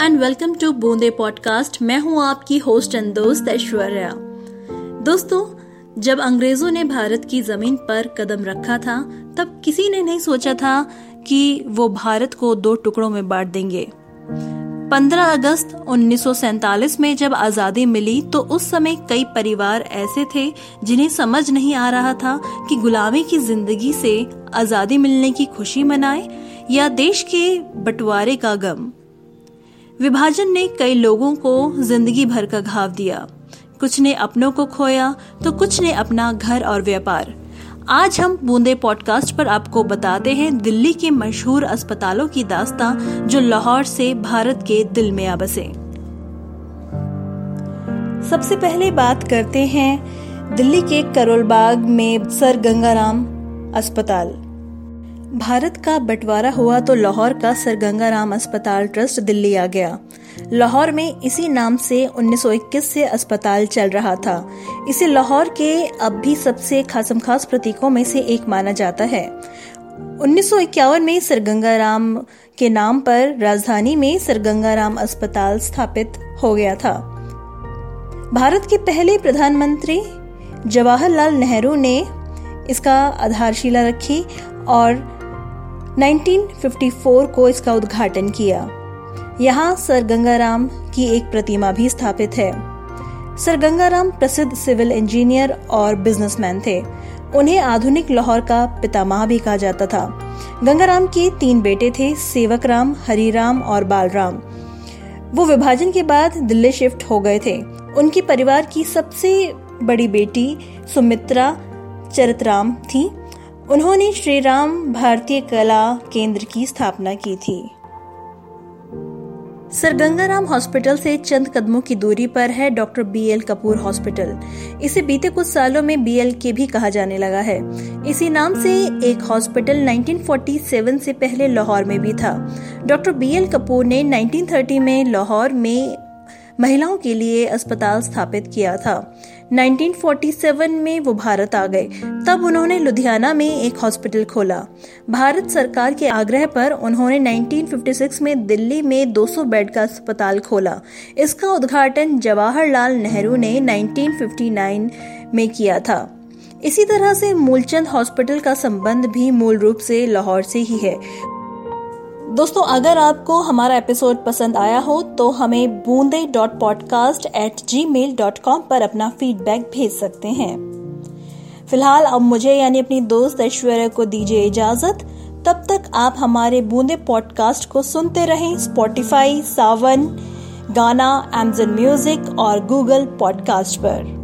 And welcome to Boonde podcast मैं हूँ आपकी होस्ट एंड दोस्त ऐश्वर्या। दोस्तों, जब अंग्रेज़ों ने भारत की ज़मीन पर कदम रखा था, तब किसी ने नहीं सोचा था कि वो भारत को दो टुकड़ों में बांट देंगे। 15 अगस्त उन्नीस में जब आज़ादी मिली तो उस समय कई परिवार ऐसे थे जिन्हें समझ नहीं आ रहा था कि गुलामी की ज़िंदगी से आज़ादी मिलने की खुशी मनाए या देश के बंटवारे का गम। विभाजन ने कई लोगों को ज़िंदगी भर का घाव दिया। कुछ ने अपनों को खोया तो कुछ ने अपना घर और व्यापार। आज हम बूंदे पॉडकास्ट पर आपको बताते हैं दिल्ली के मशहूर अस्पतालों की दास्तां जो लाहौर से भारत के दिल में आ बसे। सबसे पहले बात करते हैं दिल्ली के करोलबाग में सर गंगाराम अस्पताल। भारत का बंटवारा हुआ तो लाहौर का सर गंगाराम अस्पताल ट्रस्ट दिल्ली आ गया। लाहौर में इसी नाम से 1921 से अस्पताल चल रहा था। इसे लाहौर के अब भी सबसे खासम खास प्रतीकों में से एक माना जाता है। उन्नीस सौ इक्यावन में सर गंगाराम के नाम पर राजधानी में सर गंगाराम अस्पताल स्थापित हो गया था। भारत के पहले प्रधानमंत्री जवाहरलाल नेहरू ने इसका आधारशिला रखी और 1954 को इसका उद्घाटन किया। यहाँ सर गंगाराम की एक प्रतिमा भी स्थापित है। सर गंगाराम प्रसिद्ध सिविल इंजीनियर और बिजनेसमैन थे। उन्हें आधुनिक लाहौर का पितामह भी कहा जाता था। गंगाराम के तीन बेटे थे सेवक राम हरिराम और बालराम। वो विभाजन के बाद दिल्ली शिफ्ट हो गए थे। उनके परिवार की सबसे बड़ी बेटी सुमित्रा चरितराम थी। उन्होंने श्री राम भारतीय कला केंद्र की स्थापना की थी। सर गंगाराम हॉस्पिटल से चंद कदमों की दूरी पर है doctor B L Kapoor hospital. इसे बीते कुछ सालों में बी एल के भी कहा जाने लगा है। इसी नाम से एक हॉस्पिटल 1947 से पहले लाहौर में भी था। डॉक्टर बी एल कपूर ने 1930 में लाहौर में महिलाओं के लिए अस्पताल स्थापित किया था। 1947 में वो भारत आ गए। तब उन्होंने लुधियाना में एक हॉस्पिटल खोला। भारत सरकार के आग्रह पर उन्होंने 1956 में दिल्ली में 200 बेड का अस्पताल खोला। इसका उद्घाटन जवाहरलाल नेहरू ने 1959 में किया था। इसी तरह से मूलचंद हॉस्पिटल का संबंध भी मूल रूप से लाहौर से ही है। दोस्तों, अगर आपको हमारा एपिसोड पसंद आया हो तो हमें Boonde dot podcast at gmail dot com पर अपना फीडबैक भेज सकते हैं। फ़िलहाल अब मुझे यानी अपनी दोस्त ऐश्वर्या को दीजिए इजाज़त। तब तक आप हमारे बूंदे पॉडकास्ट को सुनते रहें। Spotify Saavn, Gaana Amazon music और गूगल पॉडकास्ट पर।